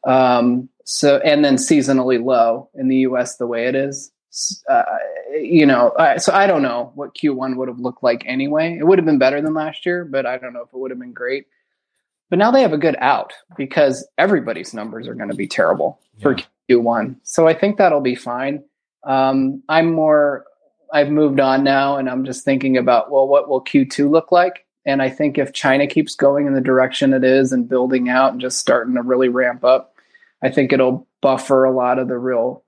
Um, so and then seasonally low in the U.S. the way it is. Uh, you know, uh, so I don't know what Q1 would have looked like anyway. It would have been better than last year, but I don't know if it would have been great. But now they have a good out because everybody's numbers are going to be terrible yeah. for Q1. So I think that'll be fine. Um, I'm more, I've moved on now and I'm just thinking about, well, what will Q2 look like? And I think if China keeps going in the direction it is and building out and just starting to really ramp up, I think it'll buffer a lot of the real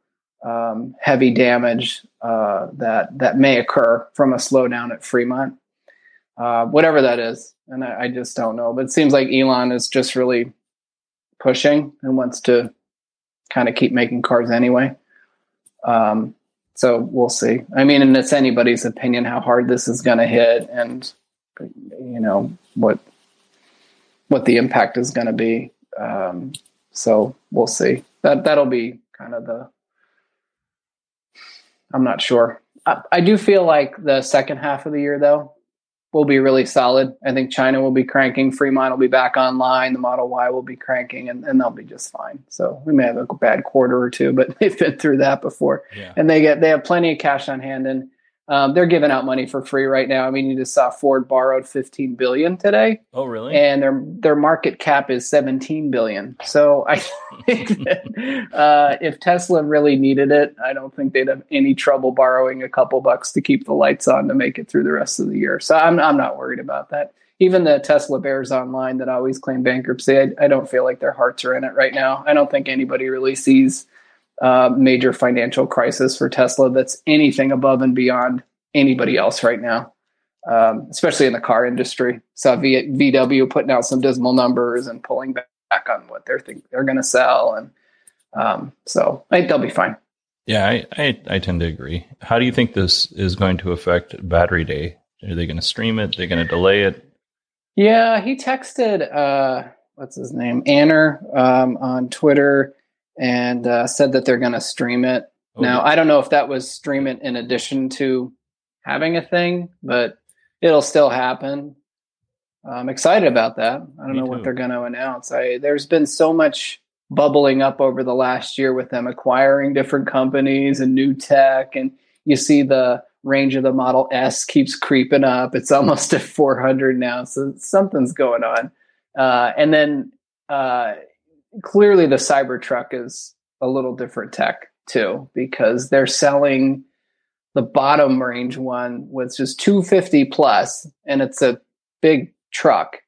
um, heavy damage uh, that that may occur from a slowdown at Fremont, uh, whatever that is. And I, I, just don't know. But it seems like Elon is just really pushing and wants to kind of keep making cars anyway. Um, so we'll see. I mean, and it's anybody's opinion how hard this is going to hit, and you know what what the impact is going to be. Um, so we'll see. That that'll be kind of the. I'm not sure. I, I do feel like the second half of the year, though, will be really solid. I think China will be cranking, Fremont will be back online, the Model Y will be cranking, and, and they'll be just fine. So we may have a bad quarter or two, but they've been through that before, yeah. and they get they have plenty of cash on hand, and um, they're giving out money for free right now. I mean, you just saw Ford borrowed 15 billion today. Oh, really? And their their market cap is 17 billion. So I think that uh, if Tesla really needed it, I don't think they'd have any trouble borrowing a couple bucks to keep the lights on to make it through the rest of the year. So I'm I'm not worried about that. Even the Tesla bears online that always claim bankruptcy, I, I don't feel like their hearts are in it right now. I don't think anybody really sees uh, major financial crisis for Tesla that's anything above and beyond anybody else right now, um, especially in the car industry. So v- VW putting out some dismal numbers and pulling back on what they're think they're going to sell, and um, so I think they'll be fine. Yeah, I, I, I tend to agree. How do you think this is going to affect Battery Day? Are they going to stream it? They're they going to delay it? Yeah, he texted uh, what's his name, Anner, um, on Twitter and uh, said that they're going to stream it. Oh, now, yeah. I don't know if that was stream it in addition to having a thing, but it'll still happen. I'm excited about that. I don't Me know too. what they're going to announce. I there's been so much bubbling up over the last year with them acquiring different companies and new tech and you see the range of the Model S keeps creeping up. It's almost at 400 now, so something's going on. Uh, and then uh, clearly the Cybertruck is a little different tech too because they're selling the bottom range one which just 250 plus and it's a big truck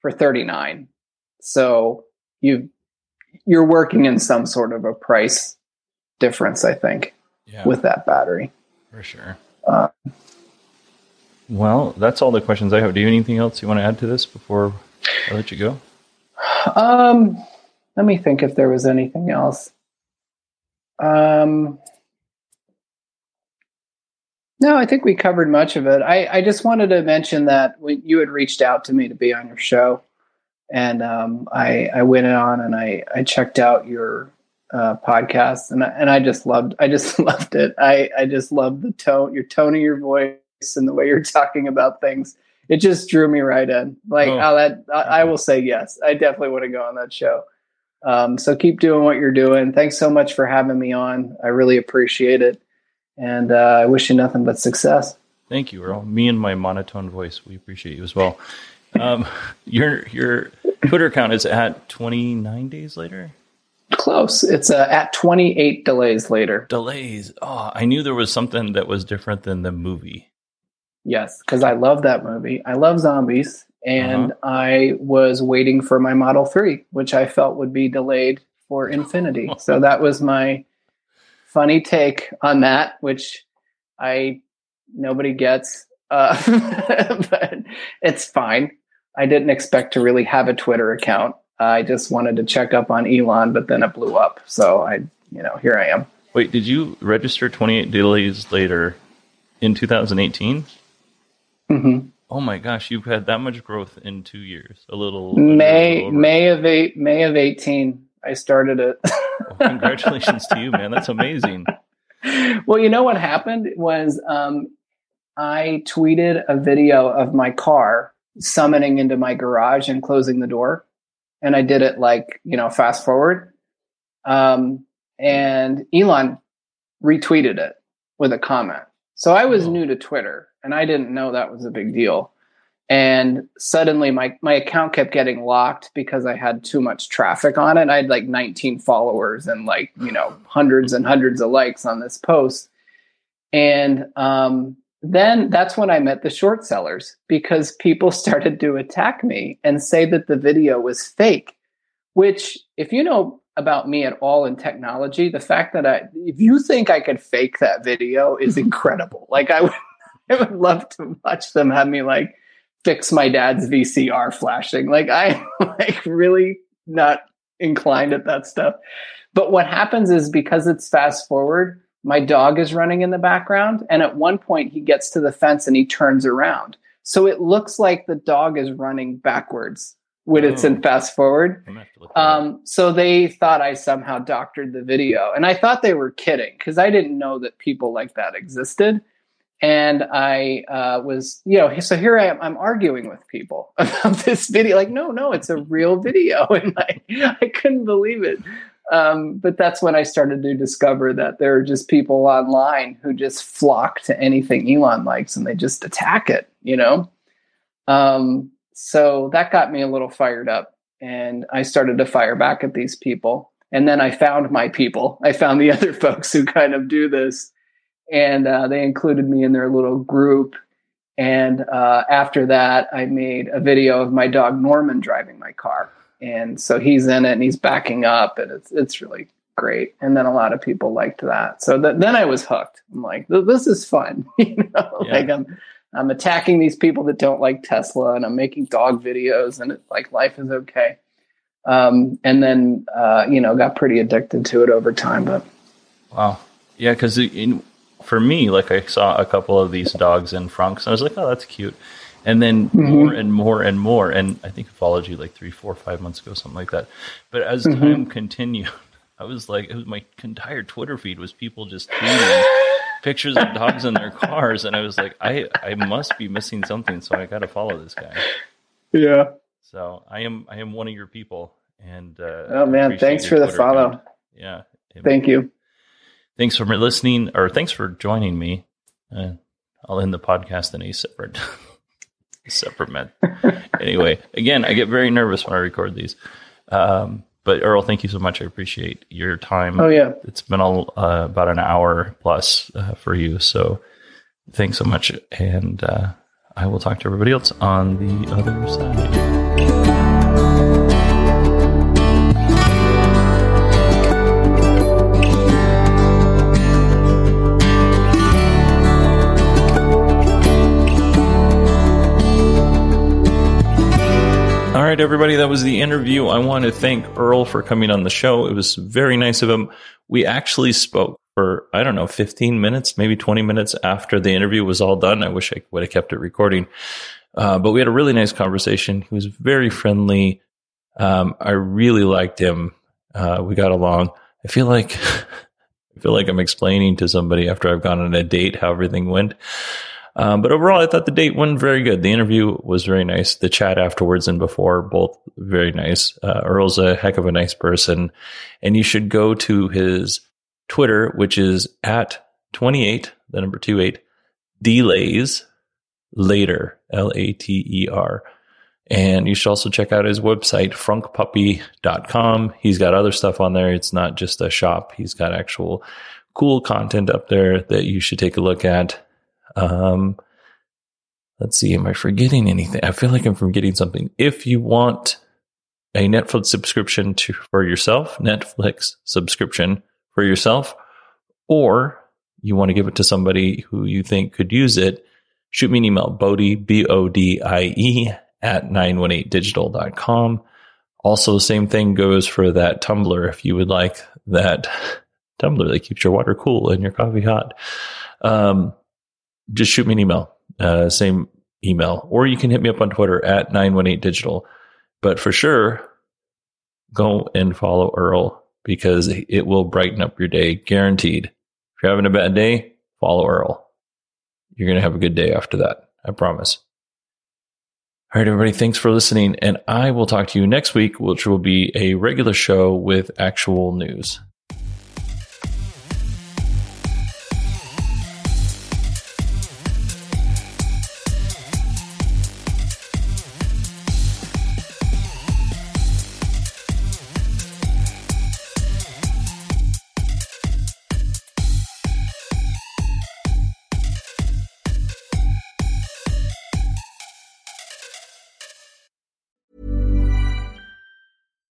for 39 so you you're working in some sort of a price difference i think yeah. with that battery. For sure. Uh, well that's all the questions i have. Do you have anything else you want to add to this before i let you go? Um let me think if there was anything else. Um, no, I think we covered much of it. I, I just wanted to mention that when you had reached out to me to be on your show, and um, I, I went on and I, I checked out your uh, podcast, and I, and I just loved I just loved it. I, I just loved the tone, your tone of your voice, and the way you're talking about things. It just drew me right in. Like, oh, that I, I will say yes. I definitely want to go on that show. Um, so keep doing what you're doing. Thanks so much for having me on. I really appreciate it. And uh, I wish you nothing but success. Thank you, Earl. Me and my monotone voice, we appreciate you as well. Um, your your Twitter account is at 29 days later. Close. It's uh, at 28 delays later. Delays. Oh, I knew there was something that was different than the movie. Yes, because I love that movie. I love zombies and uh-huh. I was waiting for my Model 3, which I felt would be delayed for infinity. so that was my funny take on that, which I nobody gets, uh, but it's fine. I didn't expect to really have a Twitter account. I just wanted to check up on Elon, but then it blew up. So I, you know, here I am. Wait, did you register 28 days later in 2018? Mm-hmm. Oh my gosh, you've had that much growth in two years. A little May over. May of eight May of eighteen. I started it. Well, congratulations to you, man. That's amazing. well, you know what happened was um, I tweeted a video of my car summoning into my garage and closing the door, and I did it like you know fast forward, um, and Elon retweeted it with a comment. So I was Oh. new to Twitter, and I didn't know that was a big deal. And suddenly, my my account kept getting locked because I had too much traffic on it. I had like 19 followers and like you know hundreds and hundreds of likes on this post. And um, then that's when I met the short sellers because people started to attack me and say that the video was fake. Which, if you know about me at all in technology, the fact that I, if you think I could fake that video is incredible. like I would, I would love to watch them have me like fix my dad's VCR flashing. Like I'm like really not inclined at that stuff. But what happens is because it's fast forward, my dog is running in the background. And at one point, he gets to the fence and he turns around. So it looks like the dog is running backwards when it's in Oh. fast forward. I'm gonna have to look that up. Um, so they thought I somehow doctored the video. And I thought they were kidding because I didn't know that people like that existed. And I uh, was, you know, so here I am, I'm arguing with people about this video. Like, no, no, it's a real video. And I, I couldn't believe it. Um, but that's when I started to discover that there are just people online who just flock to anything Elon likes and they just attack it, you know? Um, so that got me a little fired up and I started to fire back at these people. And then I found my people. I found the other folks who kind of do this, and uh, they included me in their little group. And uh, after that, I made a video of my dog Norman driving my car, and so he's in it and he's backing up, and it's it's really great. And then a lot of people liked that. So th- then I was hooked. I'm like, this is fun, you know. Yeah. Like I'm I'm attacking these people that don't like Tesla, and I'm making dog videos, and it's like life is okay. Um, and then uh, you know got pretty addicted to it over time. But Wow. Yeah, because for me, like I saw a couple of these dogs in frunks, and I was like, oh, that's cute. And then more and more and more, and I think I followed you like three, four, five months ago, something like that. But as time continued, I was like, it was my entire Twitter feed was people just tweeting pictures of dogs in their cars, and I was like, I I must be missing something, so I got to follow this guy. yeah, So I am I am one of your people, and uh, oh man, thanks for the Twitter follow. account. Yeah, Thank you. Thanks for listening or thanks for joining me. Uh, I'll end the podcast in a separate, separate med. anyway, again, I get very nervous when I record these. Um, but Earl, thank you so much. I appreciate your time. Oh yeah, It's been all, uh, about an hour plus uh, for you. So thanks so much. And uh, I will talk to everybody else on the other side. Right, everybody, that was the interview. I want to thank Earl for coming on the show. It was very nice of him. We actually spoke for, I don't know, 15 minutes, maybe 20 minutes after the interview was all done. I wish I would have kept it recording. Uh, but we had a really nice conversation. He was very friendly. Um, I really liked him. Uh, we got along. I feel like, I feel like I'm explaining to somebody after I've gone on a date how everything went. Um, but overall, I thought the date went very good. The interview was very nice. The chat afterwards and before, both very nice. Uh, Earl's a heck of a nice person. And you should go to his Twitter, which is at 28, the number 28, delays later, L A T E R. And you should also check out his website, frunkpuppy.com. He's got other stuff on there. It's not just a shop. He's got actual cool content up there that you should take a look at. Um, let's see. Am I forgetting anything? I feel like I'm forgetting something. If you want a Netflix subscription to, for yourself, Netflix subscription for yourself, or you want to give it to somebody who you think could use it, shoot me an email, Bodie, B O D I E, at 918digital.com. Also, same thing goes for that tumbler if you would like that tumbler that keeps your water cool and your coffee hot. Um, just shoot me an email. Uh, same email, or you can hit me up on Twitter at 918digital. But for sure, go and follow Earl because it will brighten up your day, guaranteed. If you're having a bad day, follow Earl. You're going to have a good day after that. I promise. All right, everybody, thanks for listening. And I will talk to you next week, which will be a regular show with actual news.